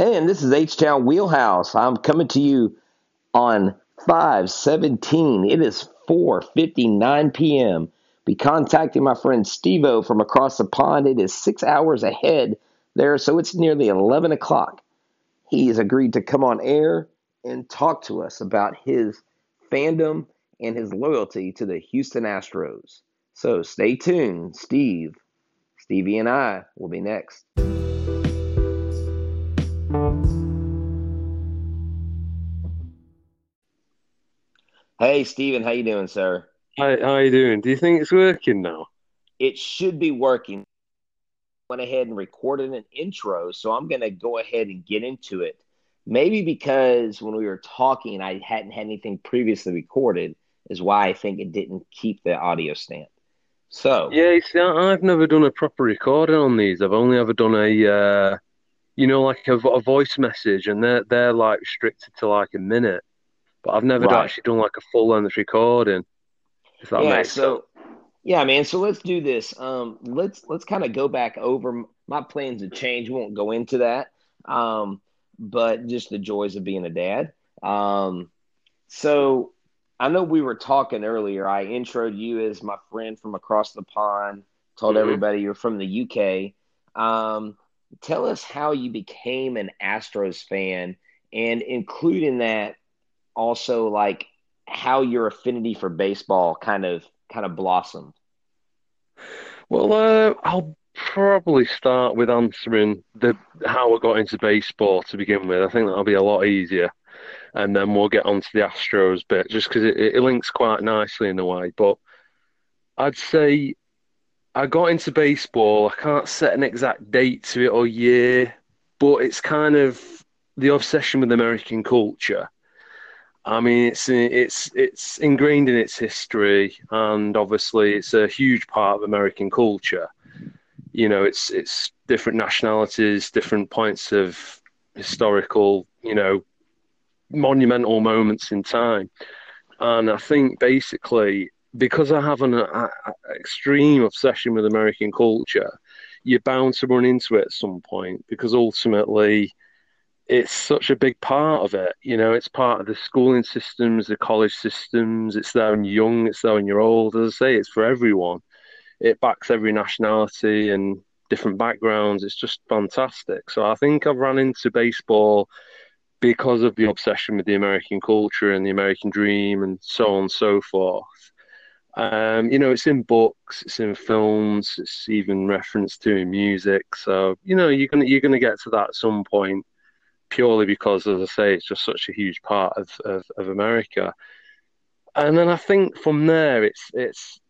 Hey, and this is H Town Wheelhouse. I'm coming to you on 517. It is 4:59 p.m. Be contacting my friend Stevo from across the pond. It is six hours ahead there, so it's nearly 11 o'clock. He has agreed to come on air and talk to us about his fandom and his loyalty to the Houston Astros. So stay tuned. Steve, Stevie, and I will be next. Hey, Steven, how you doing, sir? Hi, how you doing? Do you think it's working now? It should be working. Went ahead and recorded an intro, so I'm going to go ahead and get into it. Maybe because when we were talking, I hadn't had anything previously recorded, is why I think it didn't keep the audio stamp. So Yeah, you see, I've never done a proper recording on these. I've only ever done a, uh, you know, like a, a voice message, and they're they're like restricted to like a minute. But I've never Right. actually done like a full length recording. If that yeah, makes sense. so yeah, man. So let's do this. Um, let's let's kind of go back over my plans have changed. We won't go into that. Um, but just the joys of being a dad. Um, so I know we were talking earlier. I introed you as my friend from across the pond. Told Mhm. everybody you're from the UK. Um, tell us how you became an Astros fan, and including that, also like how your affinity for baseball kind of kind of blossomed. Well, uh, I'll probably start with answering the how I got into baseball to begin with. I think that'll be a lot easier, and then we'll get onto the Astros bit, just because it, it links quite nicely in a way. But I'd say I got into baseball. I can't set an exact date to it or year, but it's kind of the obsession with American culture. I mean, it's it's it's ingrained in its history, and obviously, it's a huge part of American culture. You know, it's it's different nationalities, different points of historical, you know, monumental moments in time, and I think basically because I have an a, a- extreme obsession with American culture, you're bound to run into it at some point because ultimately it's such a big part of it. You know, it's part of the schooling systems, the college systems. It's there when you're young, it's there when you're old. As I say, it's for everyone. It backs every nationality and different backgrounds. It's just fantastic. So I think I've run into baseball because of the obsession with the American culture and the American dream and so on and so forth. Um, you know, it's in books, it's in films, it's even referenced to in music. So, you know, you're gonna you're gonna get to that at some point purely because, as I say, it's just such a huge part of, of, of America. And then I think from there, it's it's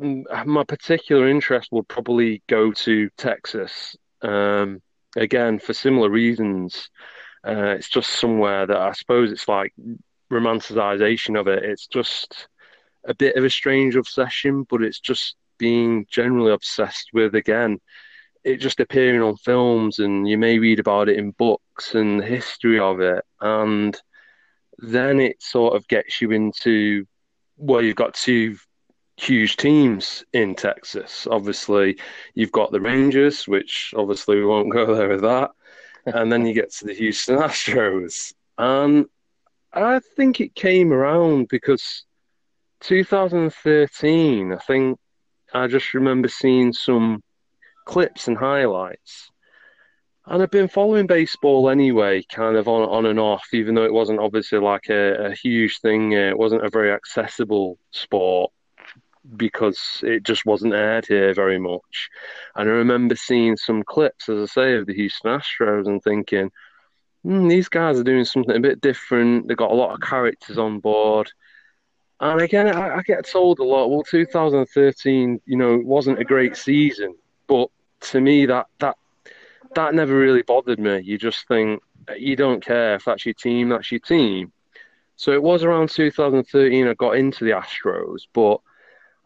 mm, my particular interest would probably go to Texas. Um, again, for similar reasons. Uh, it's just somewhere that I suppose it's like romanticization of it. It's just a bit of a strange obsession, but it's just being generally obsessed with again it just appearing on films and you may read about it in books and the history of it and then it sort of gets you into well you've got two huge teams in Texas. Obviously you've got the Rangers which obviously we won't go there with that and then you get to the Houston Astros. And I think it came around because 2013 I think I just remember seeing some clips and highlights. And I've been following baseball anyway, kind of on on and off, even though it wasn't obviously like a, a huge thing. uh, It wasn't a very accessible sport because it just wasn't aired here very much. And I remember seeing some clips, as I say, of the Houston Astros and thinking, hmm, these guys are doing something a bit different. They've got a lot of characters on board. And again, I, I get told a lot, well, 2013, you know, wasn't a great season. But to me, that that that never really bothered me. You just think you don't care if that's your team, that's your team. So it was around 2013 I got into the Astros, but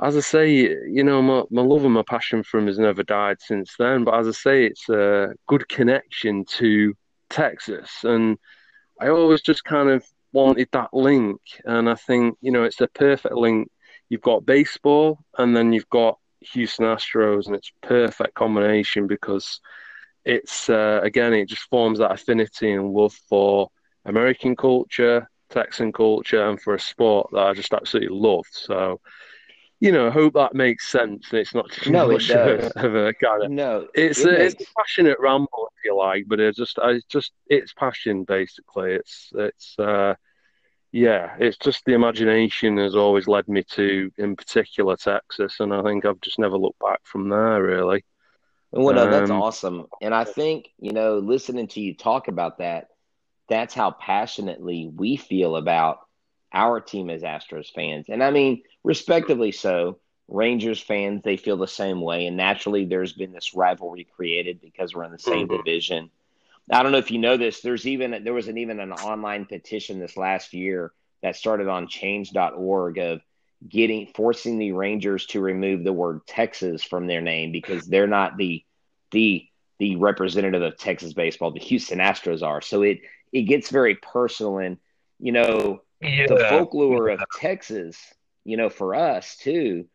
as I say, you know, my, my love and my passion for them has never died since then. But as I say, it's a good connection to Texas, and I always just kind of wanted that link. And I think, you know, it's a perfect link. You've got baseball, and then you've got Houston Astros, and it's a perfect combination because it's uh, again, it just forms that affinity and love for American culture, Texan culture, and for a sport that I just absolutely love. So, you know, I hope that makes sense. And it's not too No, much a, of a kind of. No, It's it a, it's a passionate ramble, if you like, but it's just, I just, it's passion basically. It's, it's, uh, yeah, it's just the imagination has always led me to, in particular, Texas, and I think I've just never looked back from there, really. well, no, that's Um, awesome. And I think, you know, listening to you talk about that, that's how passionately we feel about our team as Astros fans. And I mean, respectively so. Rangers fans, they feel the same way. And naturally, there's been this rivalry created because we're in the same mhm. division. I don't know if you know this. There's even there was an even an online petition this last year that started on change.org of getting forcing the Rangers to remove the word Texas from their name because they're not the the the representative of Texas baseball. The Houston Astros are. So it it gets very personal and you know the Yeah. folklore of Texas, you know, for us too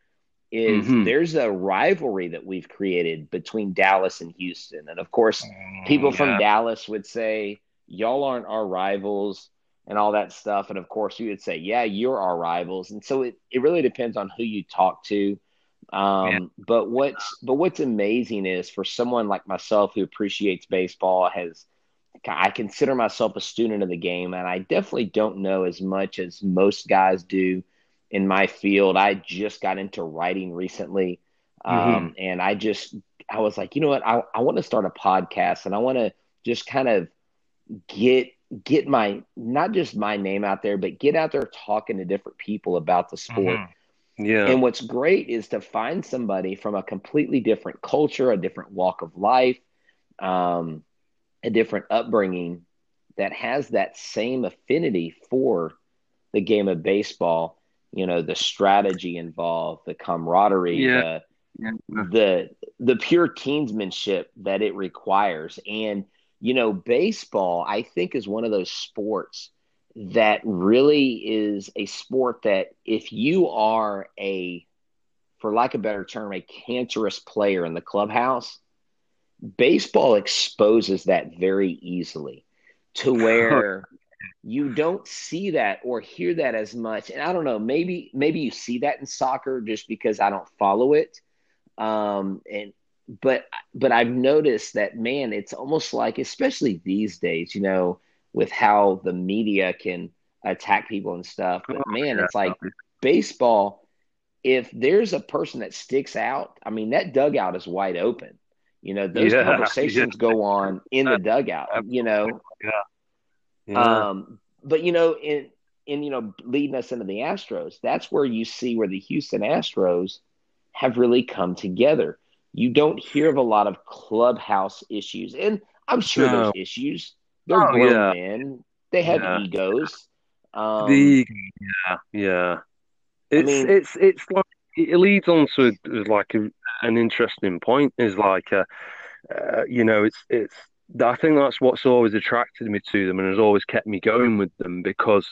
is hmm there's a rivalry that we've created between Dallas and Houston. And of course, people Mm, from. Dallas would say, Y'all aren't our rivals and all that stuff. And of course, we would say, Yeah, you're our rivals. And so it, it really depends on who you talk to. Yeah. Um, but what's but what's amazing is for someone like myself who appreciates baseball, has I consider myself a student of the game, and I definitely don't know as much as most guys do in my field. I just got into writing recently, hmm um, and I just I was like, you know what, I, I want to start a podcast, and I want to just kind of get get my not just my name out there, but get out there talking to different people about the sport. hmm Yeah. And what's great is to find somebody from a completely different culture, a different walk of life, um, a different upbringing that has that same affinity for the game of baseball. You know, the strategy involved, the camaraderie, Yeah. the Yeah. the the pure teamsmanship that it requires. And you know, baseball, I think, is one of those sports that really is a sport that if you are a, for lack of a better term, a cancerous player in the clubhouse, baseball exposes that very easily to where you don't see that or hear that as much. And I don't know, maybe maybe you see that in soccer just because I don't follow it. Um, and but but I've noticed that man, it's almost like, especially these days, you know, with how the media can attack people and stuff. Oh, But man, it's like baseball. If there's a person that sticks out, I mean, that dugout is wide open. You know, those Yeah. Yeah. conversations go on in the dugout. You know, Yeah. Yeah. um, but you know, in in you know, leading us into the Astros, that's where you see where the Houston Astros have really come together. You don't hear of a lot of clubhouse issues, and I'm sure there's issues. They're Oh, grown yeah. men; they have Yeah. egos. Um, The yeah. Yeah. I It's mean, it's it's like it leads on to like a, an interesting point. Is like a, uh, you know, it's it's. I think that's what's always attracted me to them and has always kept me going with them because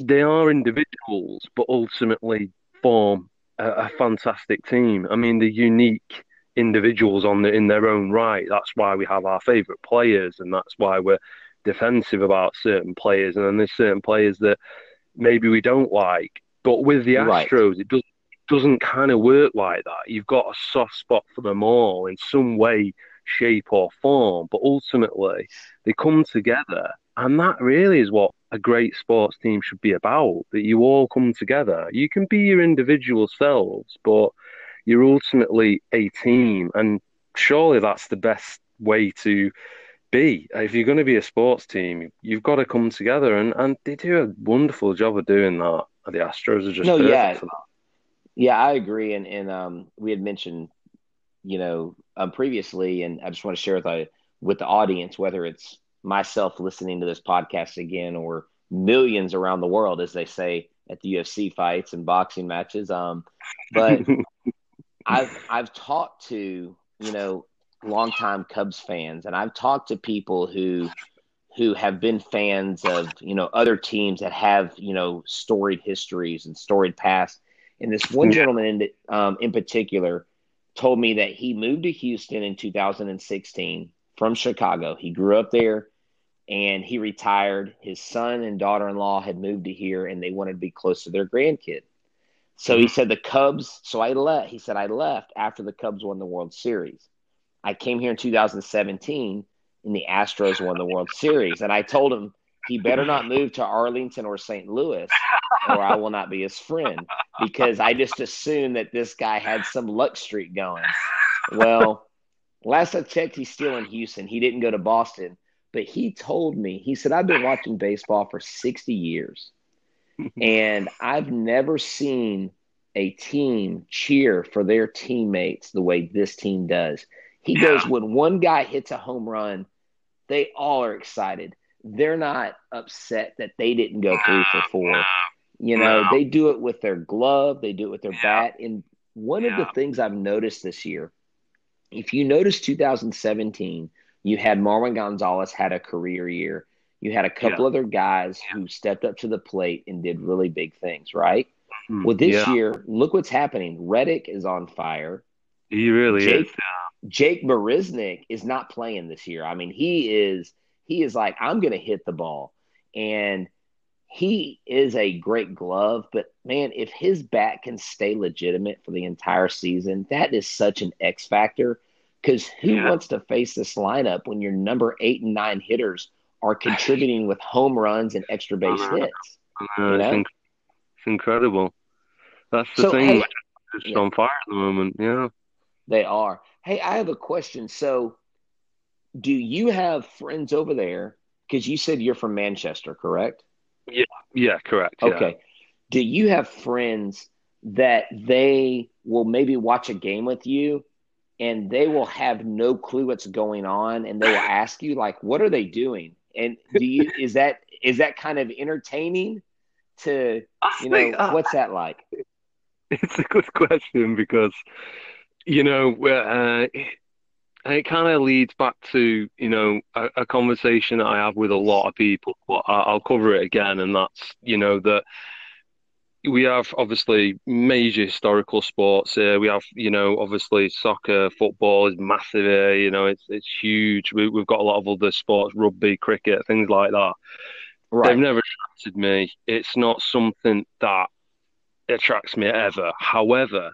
they are individuals, but ultimately form a, a fantastic team. I mean, they're unique individuals on the, in their own right. That's why we have our favorite players, and that's why we're defensive about certain players. And then there's certain players that maybe we don't like. But with the right. Astros, it does, doesn't kind of work like that. You've got a soft spot for them all in some way, shape, or form. But ultimately, they come together. And that really is what a great sports team should be about that you all come together. You can be your individual selves, but you're ultimately a team. And surely that's the best way to be. If you're going to be a sports team, you've got to come together. And, and they do a wonderful job of doing that. The Astros are just No, yeah, yeah, I agree. And and um, we had mentioned, you know, um, previously, and I just want to share with I with the audience, whether it's myself listening to this podcast again or millions around the world, as they say at the UFC fights and boxing matches. Um, but I've I've talked to you know longtime Cubs fans, and I've talked to people who who have been fans of you know other teams that have you know storied histories and storied past. And this one gentleman in um, in particular told me that he moved to Houston in 2016 from Chicago. He grew up there and he retired. His son and daughter in law had moved to here and they wanted to be close to their grandkid. So he mm-hmm. said the Cubs. So I left. He said I left after the Cubs won the World Series. I came here in 2017 and the Astros won the World Series. And I told him he better not move to Arlington or St. Louis or I will not be his friend because I just assumed that this guy had some luck streak going. Well, last I checked, he's still in Houston. He didn't go to Boston, but he told me, he said, I've been watching baseball for 60 years and I've never seen a team cheer for their teammates the way this team does. He yeah. goes, when one guy hits a home run, they all are excited. They're not upset that they didn't go three for four. You know, they do it with their glove, they do it with their yeah. bat. And one yeah. of the things I've noticed this year, if you notice 2017, you had Marwin Gonzalez had a career year. You had a couple yeah. other guys who stepped up to the plate and did really big things, right? Mm, well, this year, look what's happening. Reddick is on fire. He really Jake, is. Jake Marisnick is not playing this year. I mean, he is he is like, I'm gonna hit the ball. And he is a great glove, but man, if his bat can stay legitimate for the entire season, that is such an X factor. Because who yeah. wants to face this lineup when your number eight and nine hitters are contributing with home runs and extra base uh-huh. hits. Uh, know? It's, inc- it's, incredible. That's the so, thing. Hey, it's yeah. on fire at the moment. Yeah, they are. Hey, I have a question. So, do you have friends over there? Because you said you're from Manchester, correct? Yeah. Yeah. Correct. Okay. Yeah. Do you have friends that they will maybe watch a game with you and they will have no clue what's going on and they will ask you like what are they doing and do you is that is that kind of entertaining to you know uh, what's that like? It's a good question because you know uh, it kind of leads back to you know a, a, conversation that I have with a lot of people. But I'll cover it again, and that's you know that we have obviously major historical sports here. We have, you know, obviously soccer, football is massive here. You know, it's it's huge. We, have got a lot of other sports, rugby, cricket, things like that. Right. They've never attracted me. It's not something that attracts me ever. However,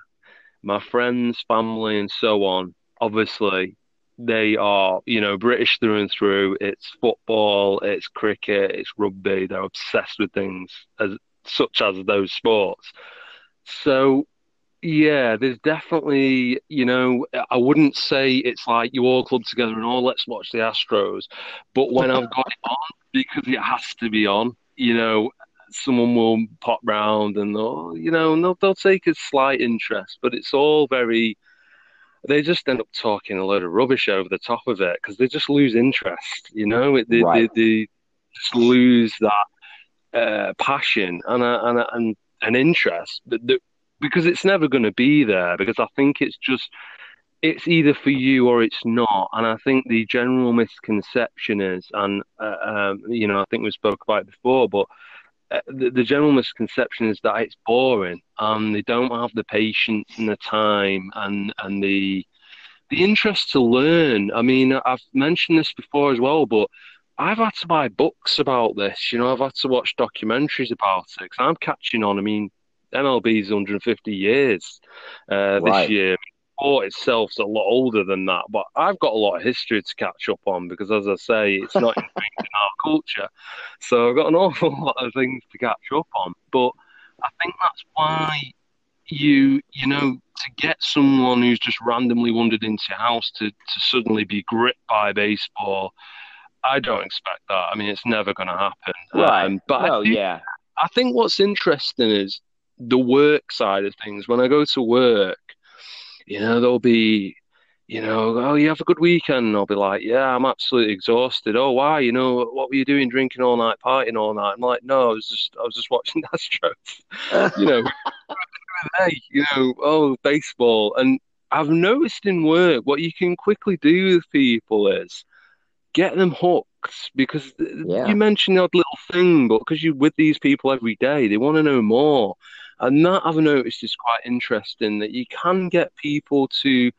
my friends, family, and so on, obviously, they are, you know, British through and through. It's football, it's cricket, it's rugby. They're obsessed with things as such as those sports. So yeah, there's definitely, you know, I wouldn't say it's like you all club together and oh, let's watch the Astros. But when I've got it on, because it has to be on, you know, someone will pop round and they'll, you know, they'll, they'll take a slight interest, but it's all very, they just end up talking a load of rubbish over the top of it because they just lose interest, you know, they, right. they, they just lose that uh, passion and a, and, a, and an interest. That, that because it's never going to be there because I think it's just it's either for you or it's not. And I think the general misconception is and uh, um, you know I think we spoke about it before but the, the, general misconception is that it's boring and they don't have the patience and the time and and the the interest to learn I mean I've mentioned this before as well but I've had to buy books about this. You know, I've had to watch documentaries about it because I'm catching on. I mean, MLB's 150 years uh, right. this year. Sport itself's a lot older than that, but I've got a lot of history to catch up on because, as I say, it's not in our culture. So I've got an awful lot of things to catch up on. But I think that's why you, you know, to get someone who's just randomly wandered into your house to, to suddenly be gripped by baseball I don't expect that. I mean, it's never going to happen. Right. Um, but oh, yeah. I think what's interesting is the work side of things. When I go to work, you know, there'll be, you know, oh, you have a good weekend. And I'll be like, yeah, I'm absolutely exhausted. Oh, why? You know, what were you doing? Drinking all night, partying all night? I'm like, no, I was just, I was just watching Astros. you know, hey, you know, oh, baseball. And I've noticed in work what you can quickly do with people is get them hooked because yeah. you mentioned that little thing, but because you're with these people every day, they want to know more. And that I've noticed is quite interesting that you can get people to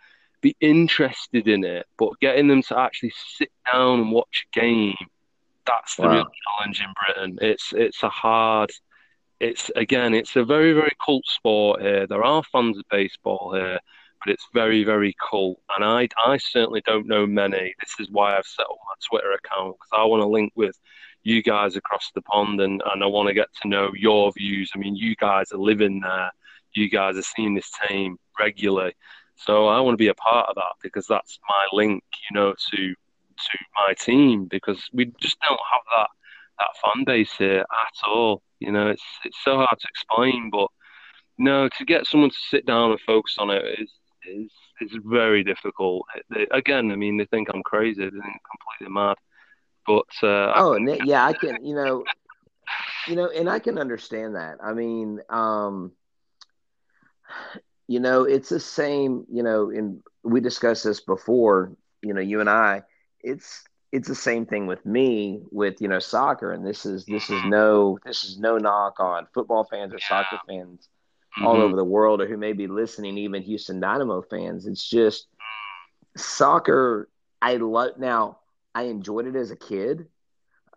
be interested in it, but getting them to actually sit down and watch a game, that's the wow. real challenge in Britain. It's it's a hard it's again, it's a very, very cult sport here. There are fans of baseball here, but it's very, very cult. And I, I certainly don't know many. This is why I've set up my Twitter account because I want to link with you guys across the pond and, and I want to get to know your views. I mean, you guys are living there. You guys are seeing this team regularly. So I want to be a part of that because that's my link, you know, to to my team because we just don't have that that fan base here at all. You know, it's it's so hard to explain, but no, to get someone to sit down and focus on it is is is very difficult. They, again, I mean, they think I'm crazy, they think I'm completely mad. But uh, oh, I yeah, I can, you know, you know, and I can understand that. I mean, um, you know, it's the same. You know, and we discussed this before. You know, you and I. It's it's the same thing with me with you know soccer and this is this is no this is no knock on football fans or yeah. soccer fans mm-hmm. all over the world or who may be listening even Houston Dynamo fans it's just soccer I love now I enjoyed it as a kid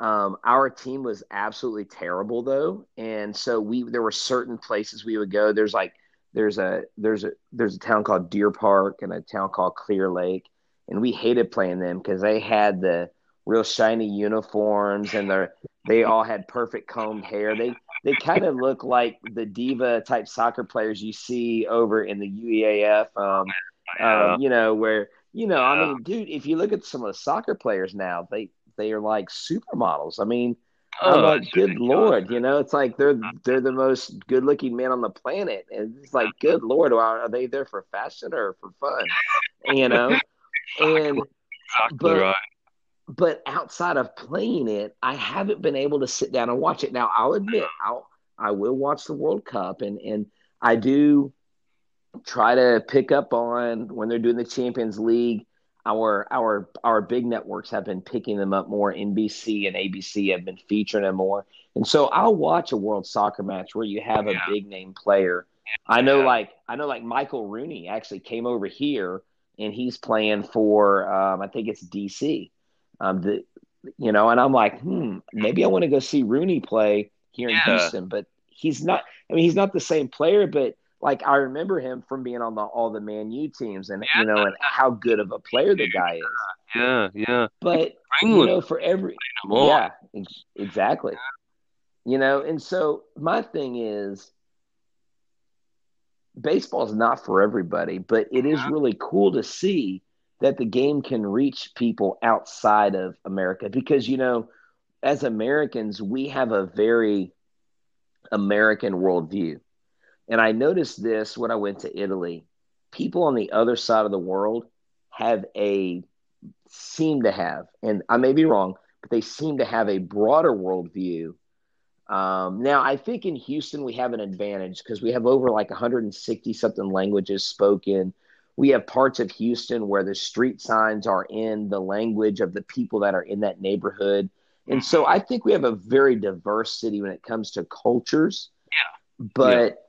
um, our team was absolutely terrible though and so we there were certain places we would go there's like there's a there's a there's a town called Deer Park and a town called Clear Lake and we hated playing them because they had the real shiny uniforms and they they all had perfect combed hair. They they kind of look like the diva type soccer players you see over in the UEAF. Um, um, you know where you know. I mean, dude, if you look at some of the soccer players now, they they are like supermodels. I mean. Oh, like, good lord, you know, it's like they're they're the most good looking men on the planet, and it's like, good lord, are they there for fashion or for fun? You know, and exactly but, right. But outside of playing it, I haven't been able to sit down and watch it. Now, I'll admit, I'll I will watch the World Cup, and and I do try to pick up on when they're doing the Champions League. Our our our big networks have been picking them up more. NBC and ABC have been featuring them more, and so I'll watch a World Soccer match where you have a big name player. I know, like I know, like Michael Rooney actually came over here and he's playing for um, I think it's DC. Um, the you know, and I'm like, hmm, maybe I want to go see Rooney play here in. Houston, but he's not. I mean, he's not the same player, but like I remember him from being on the all the Man U teams, and yeah. you know, and how good of a player the guy is. Yeah, yeah. But you know, for every yeah, exactly. You know, and so my thing is baseball is not for everybody, but it is really cool to see that the game can reach people outside of America because, you know, as Americans, we have a very American worldview. And I noticed this when I went to Italy. People on the other side of the world have a, seem to have, and I may be wrong, but they seem to have a broader worldview um, now, I think in Houston we have an advantage because we have over like 160 something languages spoken. We have parts of Houston where the street signs are in the language of the people that are in that neighborhood. And so I think we have a very diverse city when it comes to cultures. Yeah. But.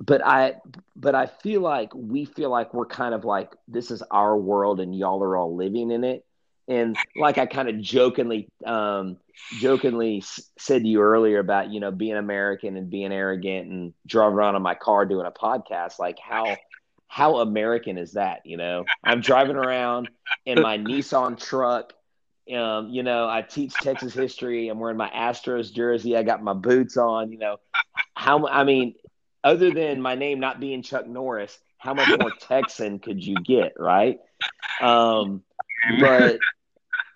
But I but I feel like we feel like we're kind of like this is our world and y'all are all living in it. And like I kind of jokingly, um, jokingly said to you earlier about you know being American and being arrogant and driving around in my car doing a podcast, like how how American is that? You know, I'm driving around in my Nissan truck. Um, you know, I teach Texas history. I'm wearing my Astros jersey. I got my boots on. You know, how I mean, other than my name not being Chuck Norris, how much more Texan could you get, right? Um, but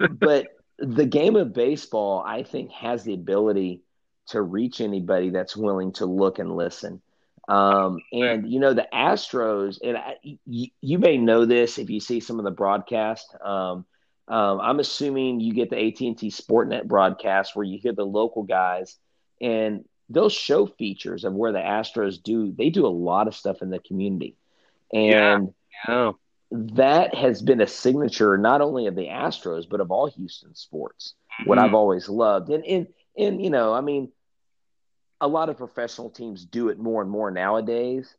but the game of baseball, I think, has the ability to reach anybody that's willing to look and listen. Um, and you know the Astros, and I, you, you, may know this if you see some of the broadcast. Um, um, I'm assuming you get the AT&T SportNet broadcast where you hear the local guys, and they'll show features of where the Astros do. They do a lot of stuff in the community, and yeah. Yeah that has been a signature not only of the Astros but of all Houston sports. Mm-hmm. What I've always loved, and and and you know, I mean, a lot of professional teams do it more and more nowadays.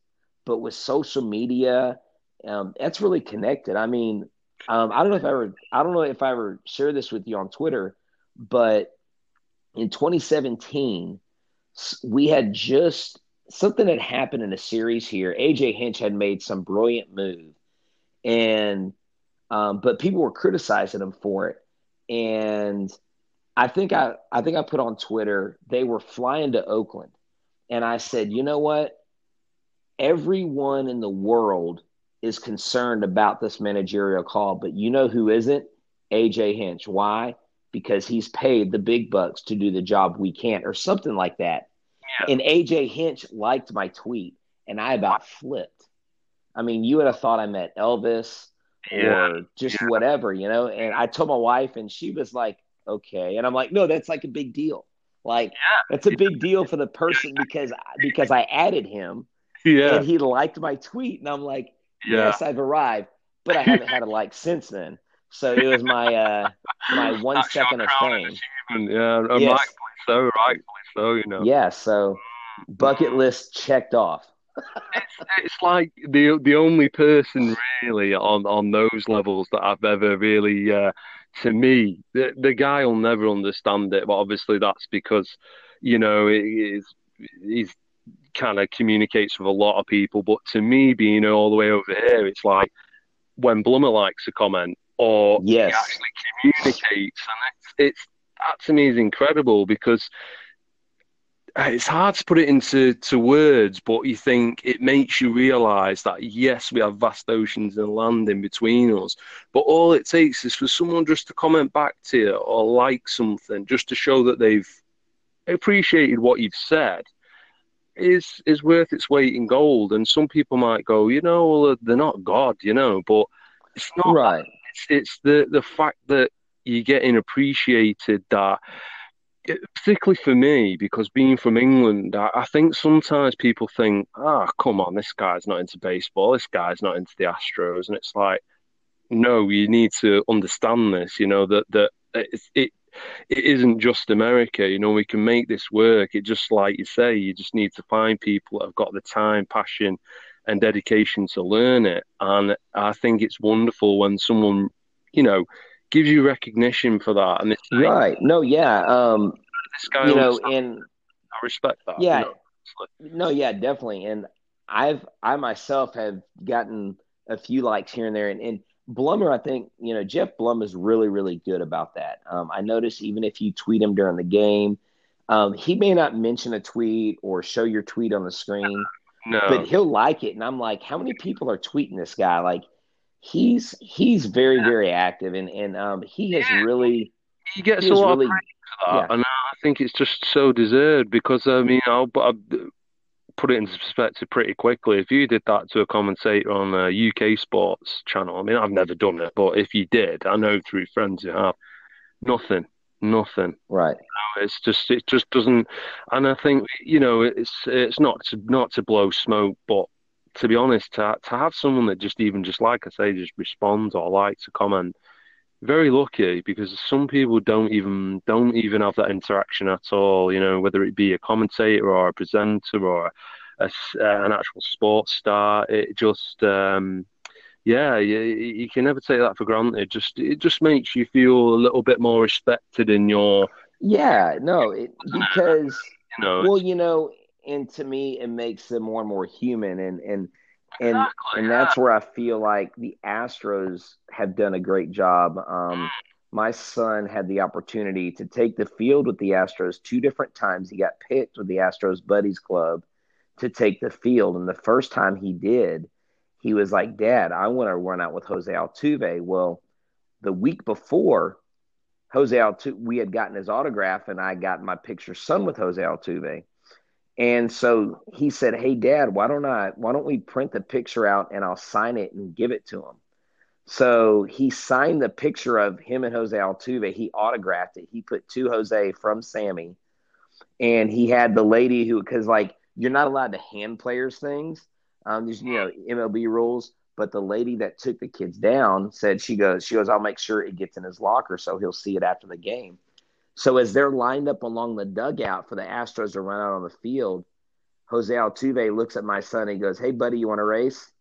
But with social media, um, that's really connected. I mean, um, I don't know if I ever, I don't know if I ever shared this with you on Twitter, but in 2017, we had just something had happened in a series here. AJ Hinch had made some brilliant move, and um, but people were criticizing him for it. And I think I I think I put on Twitter they were flying to Oakland, and I said, you know what? Everyone in the world is concerned about this managerial call, but you know who isn't? AJ Hinch. Why? Because he's paid the big bucks to do the job we can't, or something like that. Yeah. And AJ Hinch liked my tweet, and I about flipped. I mean, you would have thought I met Elvis yeah. or just yeah. whatever, you know. And I told my wife, and she was like, "Okay," and I'm like, "No, that's like a big deal. Like that's a big deal for the person because because I added him, yeah, and he liked my tweet, and I'm like, yes, I've arrived, but I haven't had a like since then. So it was my uh my one second of fame. Yeah, yes. rightfully so, rightfully so, you know. Yeah, so bucket list checked off. it's, it's like the the only person really on on those levels that I've ever really uh, to me the the guy will never understand it but obviously that's because you know he's he's kind of communicates with a lot of people but to me being all the way over here it's like when Blummer likes a comment or yes. he actually communicates and it's, it's that to me is incredible because uh, it's hard to put it into to words, but you think it makes you realise that yes, we have vast oceans and land in between us, but all it takes is for someone just to comment back to you or like something, just to show that they've appreciated what you've said, is is worth its weight in gold. And some people might go, you know, well, they're not God, you know, but it's not right. It's, it's the the fact that you're getting appreciated that particularly for me, because being from England, I, I think sometimes people think, "Ah, come on, this guy's not into baseball. This guy's not into the Astros," and it's like, no, you need to understand this. You know that that it it isn't just America. You know, we can make this work. It just like you say, you just need to find people that have got the time, passion, and dedication to learn it. And I think it's wonderful when someone, you know, gives you recognition for that. And it's right. No, yeah. Um, this guy, you know, and I respect that. Yeah. You know? No, yeah, definitely. And I've I myself have gotten a few likes here and there, and, and Blummer, I think you know Geoff Blum is really really good about that. Um, I notice even if you tweet him during the game, um, he may not mention a tweet or show your tweet on the screen, no. but he'll like it. And I'm like, how many people are tweeting this guy? Like, he's he's very very active and and um he has yeah. really he gets he a lot really, of yeah. and I think it's just so deserved because I mean I'll, I'll put it into perspective pretty quickly. If you did that to a commentator on a UK sports channel, I mean I've never done it, but if you did, I know through friends who have, nothing, nothing. Right. You know, it's just it just doesn't, and I think you know it's it's not to not to blow smoke, but to be honest, to, to have someone that just even just like I say, just responds or likes a comment, very lucky because some people don't even don't even have that interaction at all. You know, whether it be a commentator or a presenter or a, an actual sports star, it just um, yeah, you, you can never take that for granted. Just it just makes you feel a little bit more respected in your yeah no it, because you know, well you know and to me it makes them more and more human and and and exactly, and that's where I feel like the Astros have done a great job. Um, my son had the opportunity to take the field with the Astros two different times. He got picked with the Astros Buddies Club to take the field, and the first time he did, he was like, "Dad, I want to run out with Jose Altuve." Well, the week before, Jose Altuve, we had gotten his autograph, and I got my picture son with Jose Altuve. And so he said, "Hey, Dad, why don't I? Why don't we print the picture out and I'll sign it and give it to him?" So he signed the picture of him and Jose Altuve. He autographed it. He put to Jose from Sammy, and he had the lady who, because like you're not allowed to hand players things. Um, there's you know MLB rules, but the lady that took the kids down said she goes, she goes, I'll make sure it gets in his locker so he'll see it after the game. So as they're lined up along the dugout for the Astros to run out on the field, Jose Altuve looks at my son and goes, "Hey, buddy, you want to race?"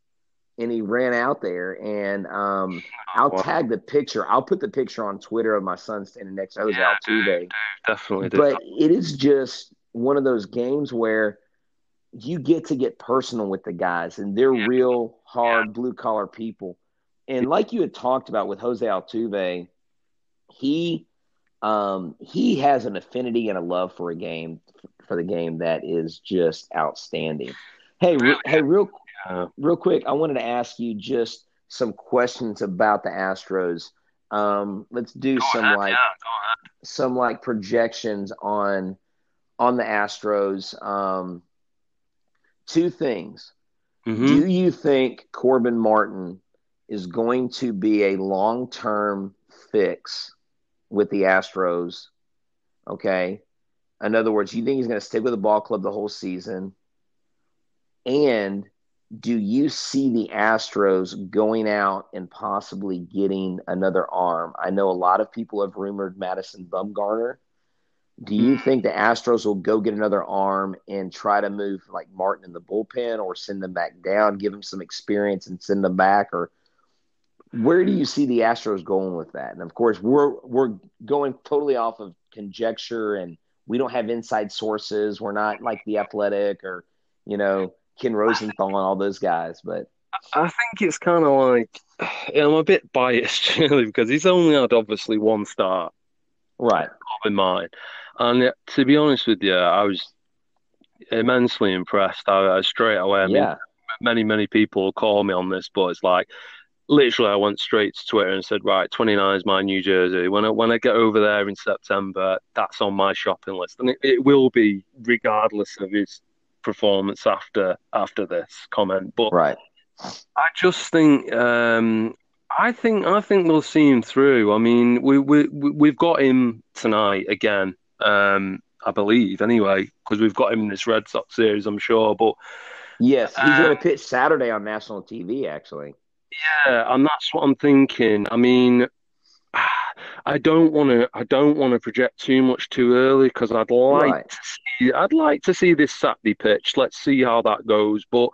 And he ran out there, and um, I'll wow. tag the picture. I'll put the picture on Twitter of my son standing next to Jose yeah, Altuve. Dude, definitely, but it is just one of those games where you get to get personal with the guys, and they're yeah. real hard yeah. blue collar people. And like you had talked about with Jose Altuve, he um, he has an affinity and a love for a game for the game that is just outstanding. Hey, really? hey, real uh, real quick, I wanted to ask you just some questions about the Astros. Um, let's do some ahead, like yeah, some like projections on on the Astros. Um, two things. Mm-hmm. Do you think Corbin Martin is going to be a long term fix with the Astros. Okay. In other words, you think he's going to stick with the ball club the whole season? And do you see the Astros going out and possibly getting another arm? I know a lot of people have rumored Madison Bumgarner. Do you think the Astros will go get another arm and try to move like Martin in the bullpen or send them back down, give them some experience and send them back? Or where do you see the Astros going with that? And of course, we're we're going totally off of conjecture, and we don't have inside sources. We're not like the Athletic or you know Ken Rosenthal and all those guys. But I think it's kind of like I'm a bit biased really because he's only had obviously one start, right? In mind, and to be honest with you, I was immensely impressed. I, I straight away, I mean, yeah. many many people call me on this, but it's like literally I went straight to Twitter and said, right, 29 is my New Jersey. When I when I get over there in September, that's on my shopping list, and it, it will be regardless of his performance after after this comment. But right, I just think. Um, I think I think we'll see him through. I mean, we we we've got him tonight again. Um, I believe anyway, because we've got him in this Red Sox series, I'm sure. But yes, he's going to pitch Saturday on national TV. Actually, yeah, and that's what I'm thinking. I mean, I don't want to. I don't want to project too much too early because I'd like right. to see. I'd like to see this Saturday pitch. Let's see how that goes. But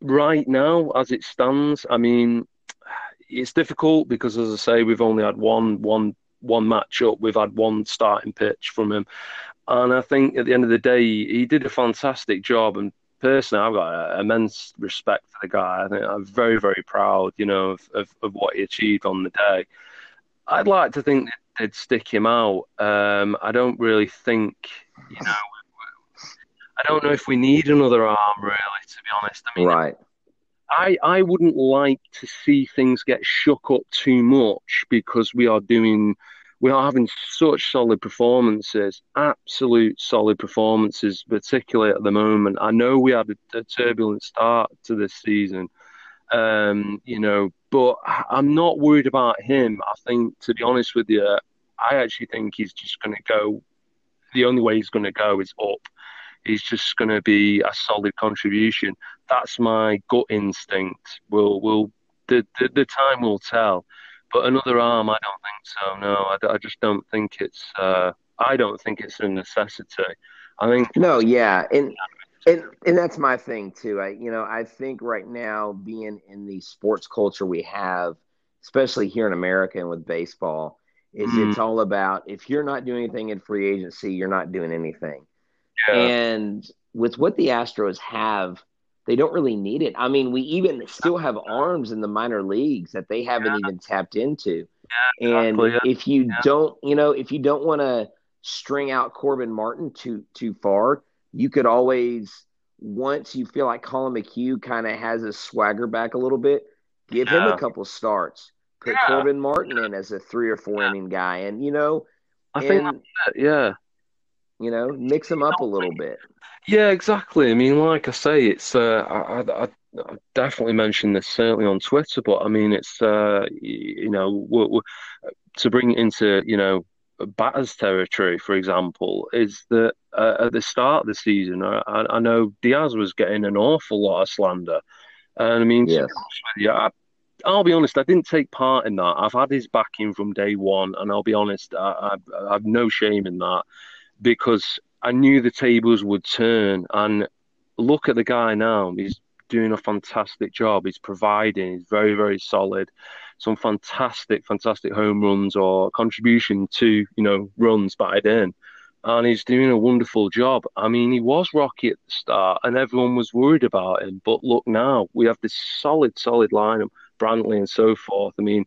right now, as it stands, I mean, it's difficult because, as I say, we've only had one one one match up, We've had one starting pitch from him, and I think at the end of the day, he did a fantastic job. And personally, I've got immense respect for the guy. I think I'm very, very proud, you know, of, of, of what he achieved on the day. I'd like to think that they'd stick him out. Um, I don't really think, you know, I don't know if we need another arm, really, to be honest. I mean, right. I, I wouldn't like to see things get shook up too much because we are doing we are having such solid performances, absolute solid performances, particularly at the moment. I know we had a, a turbulent start to this season, um, you know, but I'm not worried about him. I think, to be honest with you, I actually think he's just going to go. The only way he's going to go is up. He's just going to be a solid contribution. That's my gut instinct. Will will the, the the time will tell. But another arm, I don't think so. No, I, I just don't think it's. Uh, I don't think it's a necessity. I think. No, yeah, and and and that's my thing too. I you know I think right now being in the sports culture we have, especially here in America and with baseball, is mm. it's all about if you're not doing anything in free agency, you're not doing anything. Yeah. And with what the Astros have they don't really need it. I mean, we even still have arms in the minor leagues that they haven't yeah. even tapped into. Yeah, and exactly. if you yeah. don't, you know, if you don't want to string out Corbin Martin too too far, you could always once you feel like Collin McHugh kind of has his swagger back a little bit, give him a couple starts. Put Corbin Martin in as a three or four inning guy, and you know, I and, think yeah, you know, mix them up a little bit. Yeah, exactly. I mean, like I say, it's uh, I, I, I, definitely mentioned this certainly on Twitter, but I mean, it's uh, you know, we're, we're, to bring it into you know batters territory, for example, is that uh, at the start of the season, I, I, know Diaz was getting an awful lot of slander, and I mean, yes. you, I, I'll be honest, I didn't take part in that. I've had his backing from day one, and I'll be honest, I, I, I have no shame in that because I knew the tables would turn. And look at the guy now; he's doing a fantastic job. He's providing. He's very, very solid. Some fantastic, fantastic home runs or contribution to you know runs batted in and he's doing a wonderful job. I mean, he was rocky at the start, and everyone was worried about him. But look now, we have this solid, solid lineup, Brantley and so forth. I mean,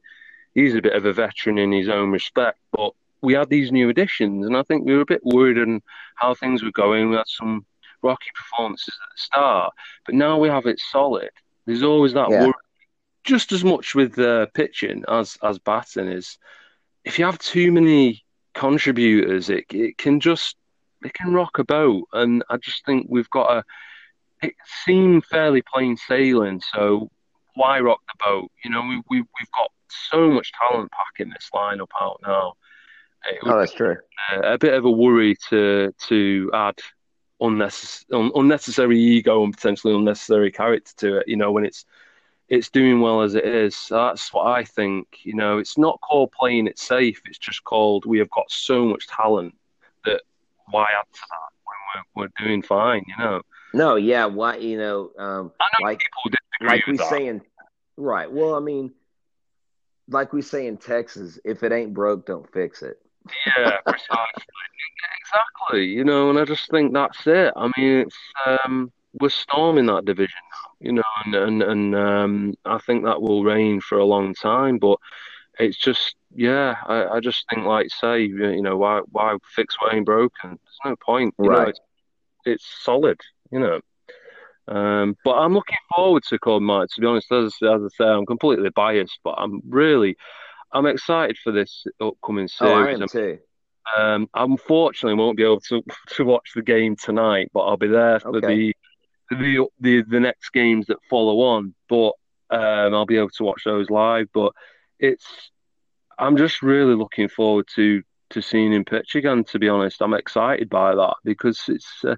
he's a bit of a veteran in his own respect, but we had these new additions, and I think we were a bit worried on how things were going. We had some rocky performances at the start, but now we have it solid. There's always that yeah. worry, just as much with uh, pitching as as batting is. If you have too many contributors, it it can just it can rock a boat, and I just think we've got a. It seemed fairly plain sailing, so why rock the boat? You know, we we we've got so much talent pack in this lineup out now. Oh, that's true. A, a, bit of a worry to to add unnecessary unnecessary ego and potentially unnecessary character to it. You know, when it's it's doing well as it is. That's what I think. You know, it's not called playing it safe. It's just called we have got so much talent that why add to that when we're, we're doing fine. You know. No, yeah, why you know, um, I know like like we that. saying, right? Well, I mean, like we say in Texas, if it ain't broke, don't fix it. Yeah, precisely. exactly. You know, and I just think that's it. I mean, it's um, we're storming that division now, you know, and and, and um, I think that will reign for a long time. But it's just, yeah, I, I just think, like say, you know, why why fix what ain't broken? There's no point, you right? Know, it's, it's solid, you know. Um, but I'm looking forward to Cold Mike. To be honest, as, as I say, I'm completely biased, but I'm really, I'm excited for this upcoming series. Oh, I am too. Um, unfortunately, won't be able to to watch the game tonight, but I'll be there for okay. the the the the next games that follow on. But um, I'll be able to watch those live. But it's I'm just really looking forward to to seeing him pitch again. To be honest, I'm excited by that because it's uh,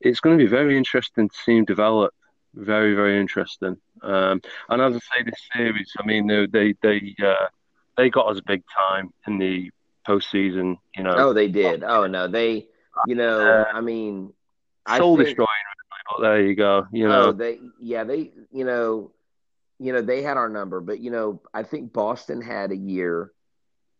it's going to be very interesting to see him develop. Very very interesting. Um, and as I say, this series, I mean, they they they, uh, they got us big time in the postseason. You know. Oh, they did. Oh no, they. You know, uh, I mean, soul destroying there you go. You know, oh, they yeah they you know, you know they had our number, but you know I think Boston had a year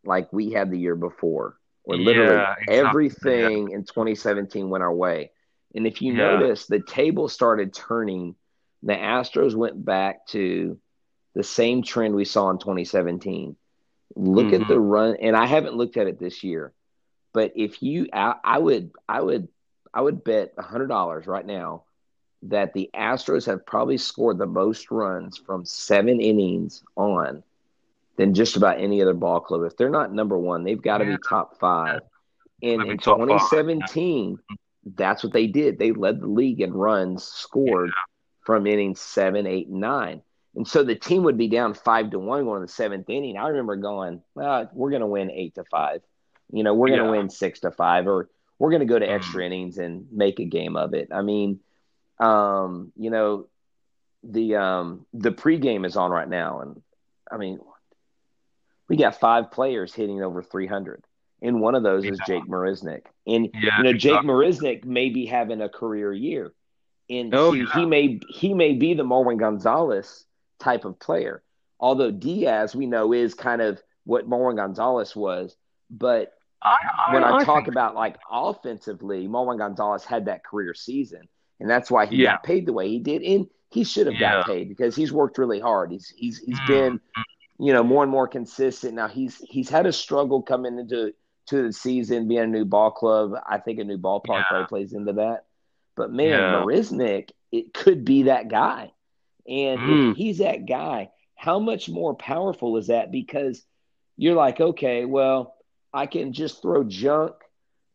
like we had the year before, where literally yeah, exactly. everything yeah. in 2017 went our way. And if you yeah. notice, the table started turning. The Astros went back to the same trend we saw in 2017. Look mm-hmm. at the run, and I haven't looked at it this year, but if you, I, I would, I would, I would bet hundred dollars right now that the Astros have probably scored the most runs from seven innings on than just about any other ball club. If they're not number one, they've got to yeah. be top five. And in 2017, five. that's what they did. They led the league in runs scored yeah. from innings seven, eight, and nine. And so the team would be down five to one going to the seventh inning. I remember going, well, we're going to win eight to five. You know, we're going to yeah. win six to five, or we're going to go to extra mm. innings and make a game of it. I mean, um, you know, the um, the pregame is on right now, and I mean, we got five players hitting over 300, and one of those yeah. is Jake Marisnick. And yeah, you know, Jake exactly. Marisnick may be having a career year, and oh, he, yeah. he may he may be the Marwin Gonzalez type of player. Although Diaz, we know, is kind of what Marwin Gonzalez was, but I, I, when I, I talk about like offensively, Marwin Gonzalez had that career season and that's why he yeah. got paid the way he did. And he should have yeah. got paid because he's worked really hard. He's he's he's mm. been, you know, more and more consistent. Now he's he's had a struggle coming into to the season, being a new ball club. I think a new ballpark yeah. plays into that. But man, yeah. Marisnick, it could be that guy. And mm. if he's that guy, how much more powerful is that? Because you're like, okay, well, I can just throw junk,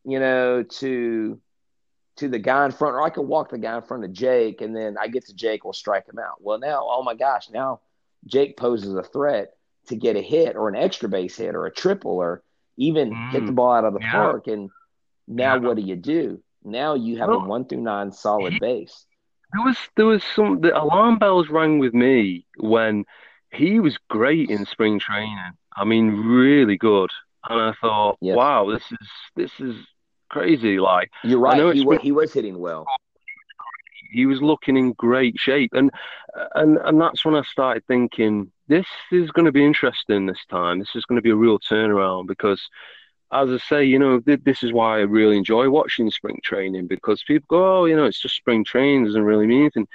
you know, to to the guy in front, or I can walk the guy in front of Jake, and then I get to Jake, we'll strike him out. Well, now, oh my gosh, now Jake poses a threat to get a hit or an extra base hit or a triple or even mm, hit the ball out of the yeah. park. And now, yeah. what do you do? Now you have well, a one through nine solid base. There was there was some the alarm bells rang with me when he was great in spring training. I mean, really good. And I thought, yes. wow, this is this is crazy. Like you're right, he was, he was hitting well. He was looking in great shape, and and and that's when I started thinking this is going to be interesting this time. This is going to be a real turnaround because, as I say, you know, th- this is why I really enjoy watching spring training because people go, oh, you know, it's just spring training, doesn't really mean anything.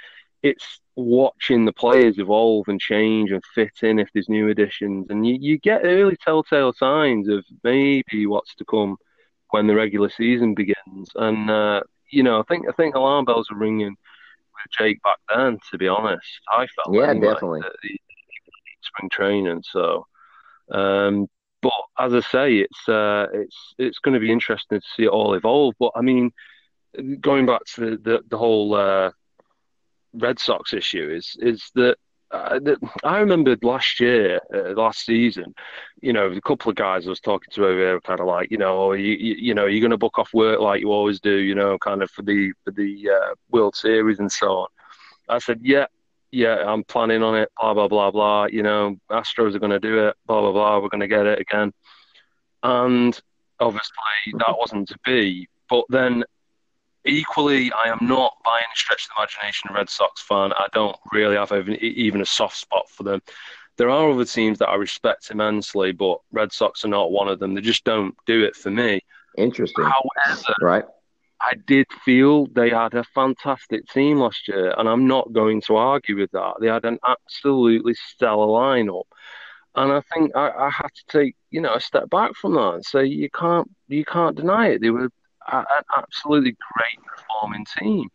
It's watching the players evolve and change and fit in if there's new additions, and you, you get early telltale signs of maybe what's to come when the regular season begins. And uh, you know, I think I think alarm bells were ringing with Jake back then. To be honest, I felt yeah, anyway, definitely spring training. So, um, but as I say, it's uh, it's it's going to be interesting to see it all evolve. But I mean, going back to the the, the whole uh, Red Sox issue is is that. Uh, I remember last year, uh, last season, you know, a couple of guys I was talking to over there, kind of like, you know, oh, you, you, you know, you're going to book off work like you always do, you know, kind of for the for the uh, World Series and so on. I said, yeah, yeah, I'm planning on it, blah, blah, blah, blah. You know, Astros are going to do it, blah, blah, blah. We're going to get it again. And obviously that wasn't to be. But then equally, I am not by any stretch of the imagination a Red Sox fan. I don't really have even, even a soft spot for them. There are other teams that I respect immensely, but Red Sox are not one of them. They just don't do it for me. Interesting. However, right. I did feel they had a fantastic team last year, and I'm not going to argue with that. They had an absolutely stellar lineup, and I think I, I had to take you know a step back from that and say you can't you can't deny it. They were an absolutely great performing team,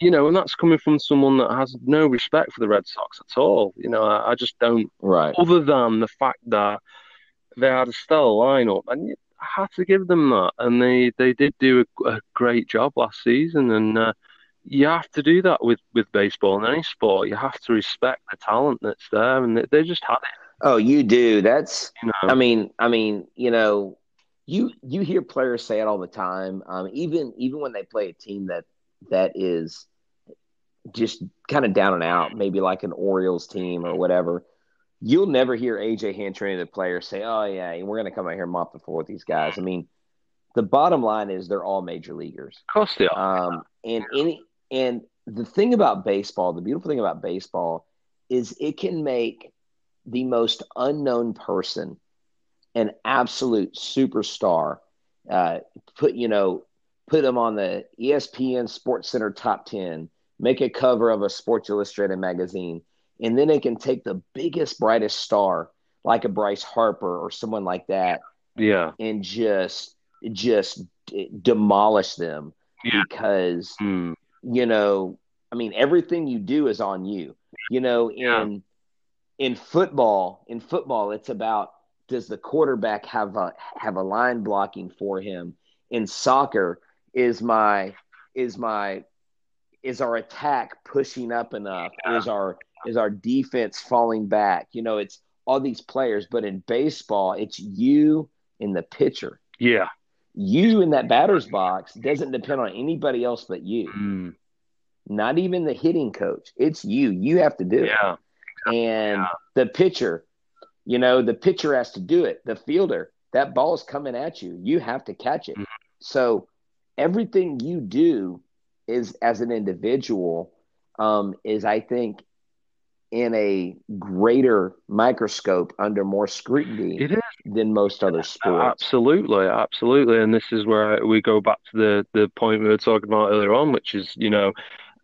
you know, and that's coming from someone that has no respect for the Red Sox at all. You know, I, I just don't. Right. Other than the fact that they had a stellar lineup, and I had to give them that, and they, they did do a, a great job last season, and uh, you have to do that with, with baseball and any sport. You have to respect the talent that's there, and they, they just had it. Oh, you do. That's. You know, I mean, I mean, you know, you you hear players say it all the time. Um, even even when they play a team that that is just kind of down and out, maybe like an Orioles team or whatever you'll never hear AJ Hinch or any of the players say, "Oh yeah, we're going to come out here and mop the floor with these guys." I mean, the bottom line is they're all major leaguers. Of course they are. Um, and any and the thing about baseball, the beautiful thing about baseball, is it can make the most unknown person an absolute superstar. Uh, put you know, put them on the ESPN Sports Center top ten. Make a cover of a Sports Illustrated magazine and then they can take the biggest, brightest star like a Bryce Harper or someone like that, yeah, and just just demolish them yeah. because mm. you know, I mean, everything you do is on you. You know, yeah. in in football, in football, it's about does the quarterback have a have a line blocking for him? In soccer, is my is my is our attack pushing up enough? Yeah. Is our is our defense falling back? You know, it's all these players, but in baseball, it's you in the pitcher. Yeah. You in that batter's box doesn't depend on anybody else but you. Mm. Not even the hitting coach. It's you. You have to do yeah. it. And yeah. the pitcher, you know, the pitcher has to do it. The fielder, that ball is coming at you. You have to catch it. Mm. So everything you do is as an individual um, is I think in a greater microscope under more scrutiny it is. than most other sports. Absolutely, absolutely. And this is where we go back to the, the point we were talking about earlier on, which is, you know,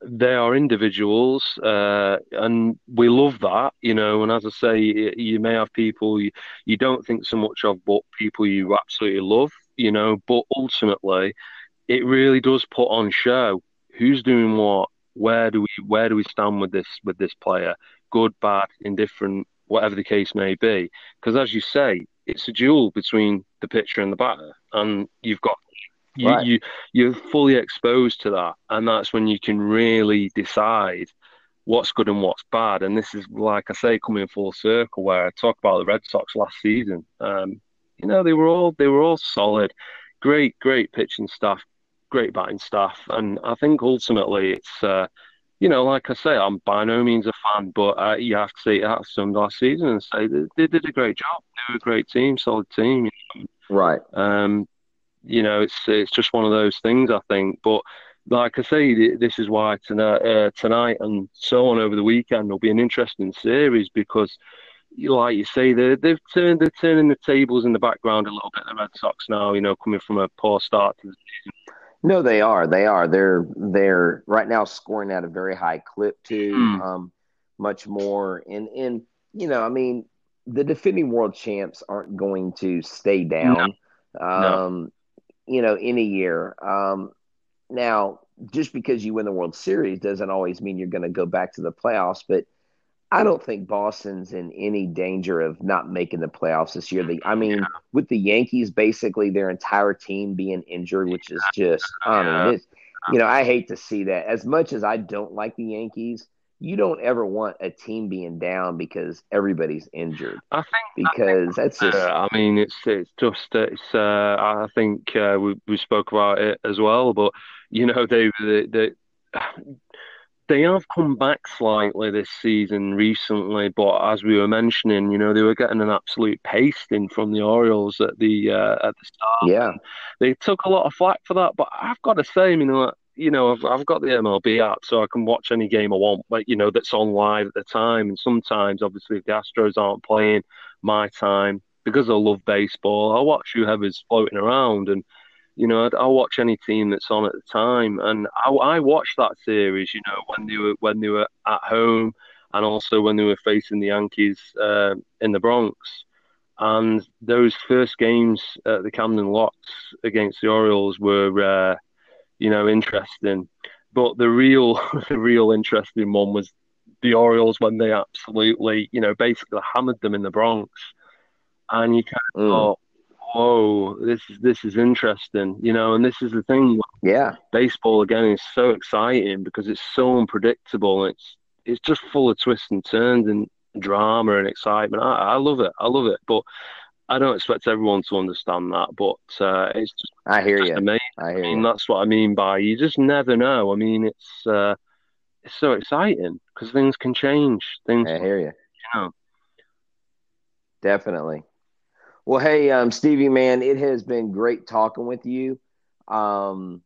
they are individuals, uh, and we love that, you know. And as I say, you may have people you, you don't think so much of, but people you absolutely love, you know. But ultimately, it really does put on show who's doing what, where do we where do we stand with this with this player? Good, bad, indifferent, whatever the case may be. Because as you say, it's a duel between the pitcher and the batter, and you've got you, right. you you're fully exposed to that, and that's when you can really decide what's good and what's bad. And this is, like I say, coming full circle where I talk about the Red Sox last season. Um, you know, they were all they were all solid, great, great pitching staff, great batting staff, and I think ultimately it's uh, you know, like I say, I'm by no means a fan, but uh, you have to say it out some last season and say they, they, did a great job. They were a great team, solid team. You know? Right. Um, you know, it's it's just one of those things, I think. But like I say, this is why tonight, uh, tonight and so on over the weekend will be an interesting series because, like you say, they they've turned they're turning the tables in the background a little bit. The Red Sox now, you know, coming from a poor start to the season. No, they are. They are. They're they're right now scoring at a very high clip too. Mm. Um, much more, and and you know, I mean, the defending world champs aren't going to stay down. No. Um, no. You know, in a year. Um, now, just because you win the World Series doesn't always mean you're going to go back to the playoffs, but I don't think Boston's in any danger of not making the playoffs this year. The, I mean, yeah. with the Yankees, basically their entire team being injured, which is just, I mean, it's, you know, I hate to see that. As much as I don't like the Yankees, you don't ever want a team being down because everybody's injured. I think because I think, that's just. Uh, I mean, it's it's just it's. Uh, I think uh, we we spoke about it as well, but you know they they. they they have come back slightly this season recently, but as we were mentioning, you know they were getting an absolute pasting from the Orioles at the uh, at the start. Yeah, they took a lot of flack for that, but I've got to say, you know, you know, I've, I've got the MLB app, so I can watch any game I want, but you know, that's on live at the time. And sometimes, obviously, if the Astros aren't playing my time because I love baseball, I watch whoever's floating around, and you know, I'll watch any team that's on at the time. And I, I watched that series, you know, when they were when they were at home, and also when they were facing the Yankees uh, in the Bronx. And those first games at the Camden Locks against the Orioles were. Uh, you know, interesting. But the real, the real interesting one was the Orioles when they absolutely, you know, basically hammered them in the Bronx, and you kind of mm. thought, "Whoa, this is this is interesting," you know. And this is the thing. Yeah, baseball again is so exciting because it's so unpredictable. It's it's just full of twists and turns and drama and excitement. I, I love it. I love it. But I don't expect everyone to understand that, but uh, it's just. I hear you. Amazing. I hear I mean, you. That's what I mean by you just never know. I mean, it's uh, it's so exciting because things can change. Things. I hear you. You know. Definitely. Well, hey, um, Stevie, man, it has been great talking with you. Um,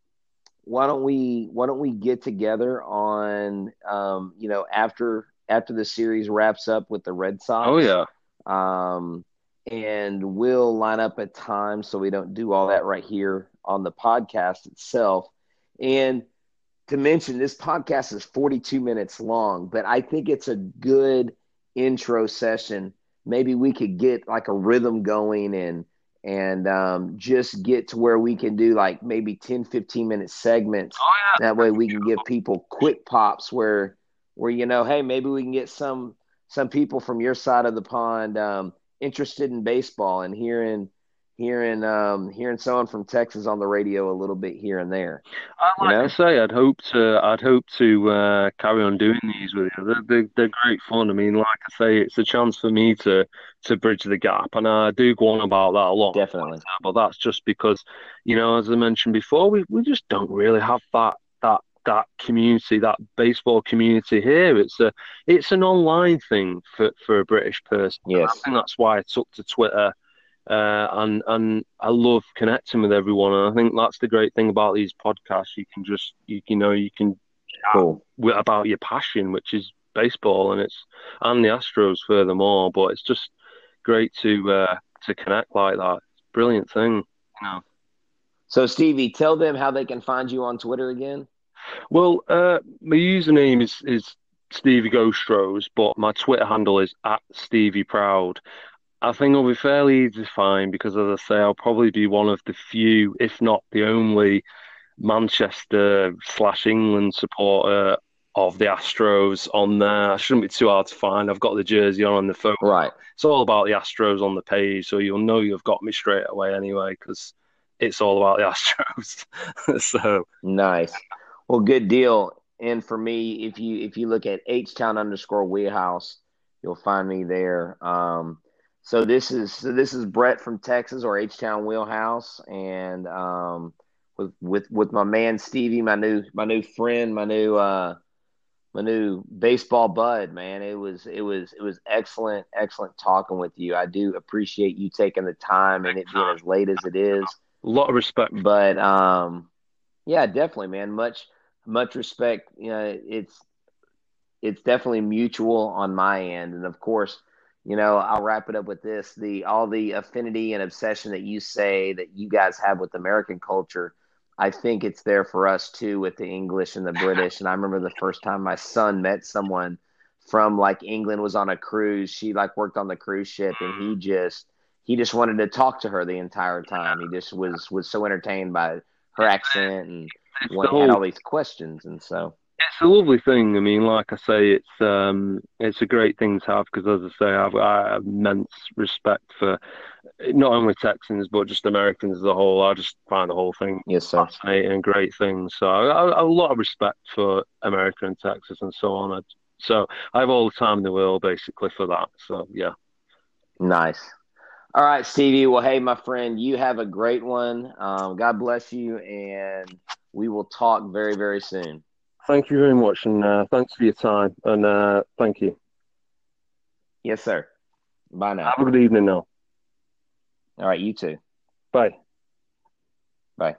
why don't we Why don't we get together on, um, you know, after after the series wraps up with the Red Sox? Oh yeah. Um, and we'll line up at times so we don't do all that right here on the podcast itself. And to mention, this podcast is 42 minutes long, but I think it's a good intro session. Maybe we could get like a rhythm going and and um, just get to where we can do like maybe 10 15 minute segments oh, yeah. that way we can give people quick pops where where you know hey maybe we can get some some people from your side of the pond um, interested in baseball and hearing hearing um, hearing someone from Texas on the radio a little bit here and there. I like you know? to say, I'd hope to I'd hope to uh, carry on doing these with you. They're, they're, they're great fun. I mean, like I say, it's a chance for me to to bridge the gap, and I do go on about that a lot. Definitely, but that's just because you know, as I mentioned before, we we just don't really have that that that community, that baseball community here. It's a it's an online thing for, for a British person. Yes. I think that's why I took to Twitter. Uh, and and I love connecting with everyone, and I think that's the great thing about these podcasts. You can just you, you know you can cool. about your passion, which is baseball, and it's and the Astros furthermore. But it's just great to uh, to connect like that. Brilliant thing, you know. So Stevie, tell them how they can find you on Twitter again. Well, uh, my username is is Stevie Ghostros, but my Twitter handle is at Stevie Proud. I think it'll be fairly easy to find because, as I say, I'll probably be one of the few, if not the only, Manchester slash England supporter of the Astros on there. I shouldn't be too hard to find. I've got the jersey on the phone. Right. It's all about the Astros on the page, so you'll know you've got me straight away anyway because it's all about the Astros. so nice. Well, good deal. And for me, if you if you look at H Town underscore Wheelhouse, you'll find me there. Um, so this is so this is Brett from Texas or H Town Wheelhouse, and um, with with with my man Stevie, my new my new friend, my new uh, Manu, baseball bud, man. It was it was it was excellent, excellent talking with you. I do appreciate you taking the time and it being as late as it is. A lot of respect. But um yeah, definitely, man. Much much respect. You know, it's it's definitely mutual on my end. And of course, you know, I'll wrap it up with this. The all the affinity and obsession that you say that you guys have with American culture I think it's there for us too with the English and the British. And I remember the first time my son met someone from like England was on a cruise. She like worked on the cruise ship and he just he just wanted to talk to her the entire time. He just was was so entertained by her accent and had all these questions and so it's a lovely thing. I mean, like I say, it's um, it's a great thing to have because, as I say, I've, I have immense respect for not only Texans but just Americans as a whole. I just find the whole thing yes, sir. fascinating and great thing. So I, I, a lot of respect for America and Texas and so on. So I have all the time in the world basically for that. So yeah, nice. All right, Stevie. Well, hey, my friend, you have a great one. Um, God bless you, and we will talk very, very soon. Thank you very much, and uh, thanks for your time, and uh, thank you. Yes, sir. Bye now. Have a good evening now. All right, you too. Bye. Bye.